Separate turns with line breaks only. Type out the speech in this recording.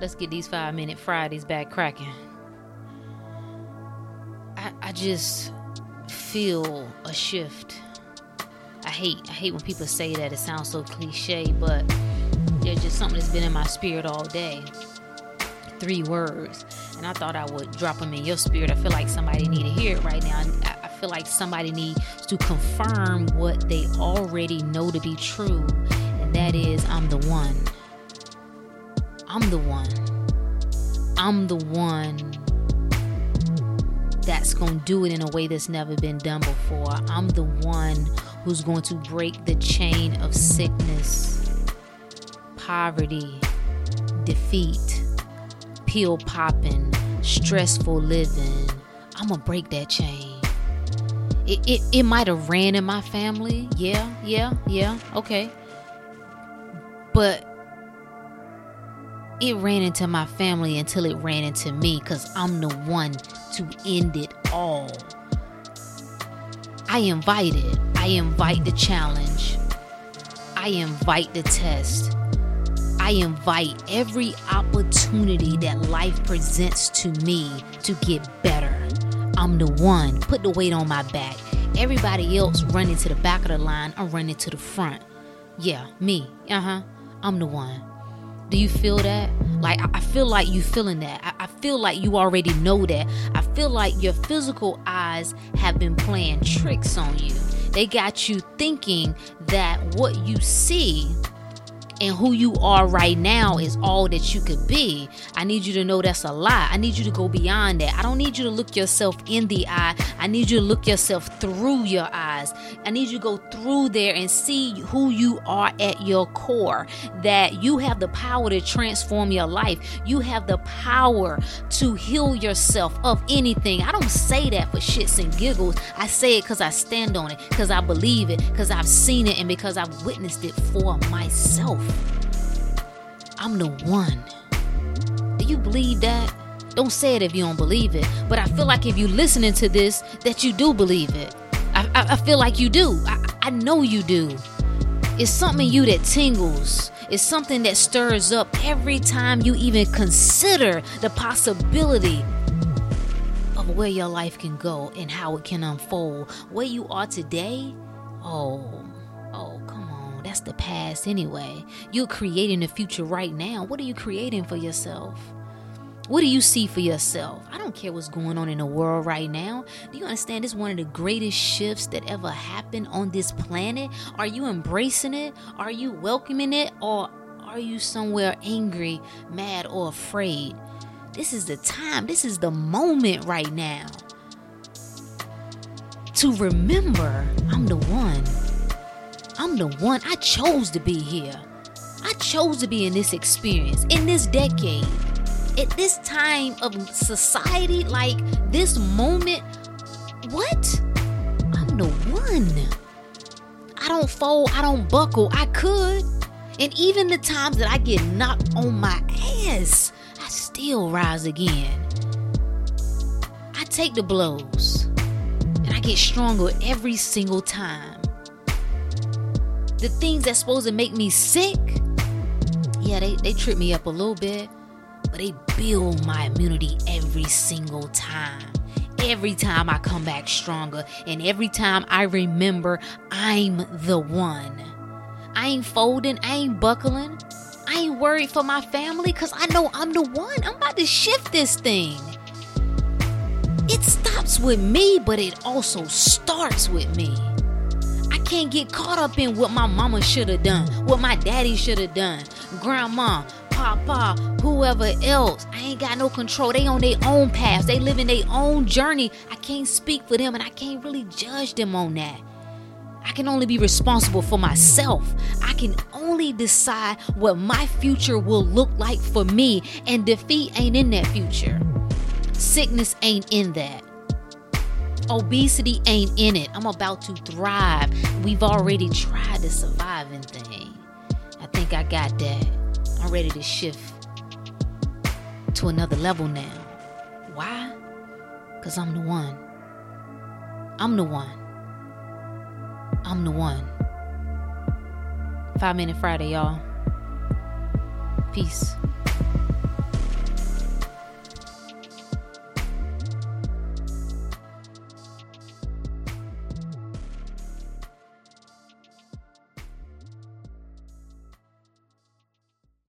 Let's get these five minute Fridays back cracking. I, I just feel a shift. I hate I hate when people say that. It sounds so cliche, but there's just something that's been in my spirit all day. Three words, and I thought I would drop them in your spirit. I feel like somebody need to hear it right now. I, I feel like somebody needs to confirm what they already know to be true, and that is I'm the one. I'm the one. I'm the one that's going to do it in a way that's never been done before. I'm the one who's going to break the chain of sickness, poverty, defeat, pill popping, stressful living. I'm going to break that chain. It, it, it might have ran in my family. Yeah, yeah, yeah, okay. But it ran into my family until it ran into me because I'm the one to end it all. I invite it. I invite the challenge. I invite the test. I invite every opportunity that life presents to me to get better. I'm the one. Put the weight on my back. Everybody else running to the back of the line, I'm running to the front. Yeah, me. Uh huh. I'm the one. Do you feel that? Like, I feel like you feeling that. I, feel like you already know that. I feel like your physical eyes have been playing tricks on you. They got you thinking that what you see and who you are right now is all that you could be. I need you to know that's a lie. I need you to go beyond that. I don't need you to look yourself in the eye. I need you to look yourself through your eyes. I need you to go through there and see who you are at your core. That you have the power to transform your life. You have the power to heal yourself of anything. I don't say that for shits and giggles. I say it because I stand on it, because I believe it, because I've seen it, and because I've witnessed it for myself. I'm the one. Do you believe that? Don't say it if you don't believe it. But I feel like if you're listening to this, that you do believe it. I, I, I feel like you do. I, I know you do. It's something in you that tingles. It's something that stirs up every time you even consider the possibility of where your life can go and how it can unfold. Where you are today, oh. That's the past anyway. You're creating the future right now. What are you creating for yourself? What do you see for yourself? I don't care what's going on in the world right now. Do you understand this is one of the greatest shifts that ever happened on this planet? Are you embracing it? Are you welcoming it? Or are you somewhere angry, mad, or afraid? This is the time. This is the moment right now. To remember, I'm the one. I'm the one. I chose to be here. I chose to be in this experience, in this decade at this time of society, like this moment, what? I'm the one. I don't fold, I don't buckle. I could. And even the times that I get knocked on my ass, I still rise again. I take the blows and I get stronger every single time. The things that's supposed to make me sick, yeah, they, they trip me up a little bit but they build my immunity every single time. Every time I come back stronger, and every time I remember I'm the one. I ain't folding, I ain't buckling, I ain't worried for my family because I know I'm the one. I'm about to shift this thing. It stops with me, but it also starts with me. I can't get caught up in what my mama should have done, what my daddy should have done, grandma, papa, whoever else. I ain't got no control. They on their own path. They living their own journey. I can't speak for them and I can't really judge them on that. I can only be responsible for myself. I can only decide what my future will look like for me, and defeat ain't in that future. Sickness ain't in that. Obesity ain't in it. I'm about to thrive. We've already tried the surviving thing. I think I got that. I'm ready to shift to another level now. Why? Because I'm the one. I'm the one. I'm the one. Five Minute Friday, y'all. Peace.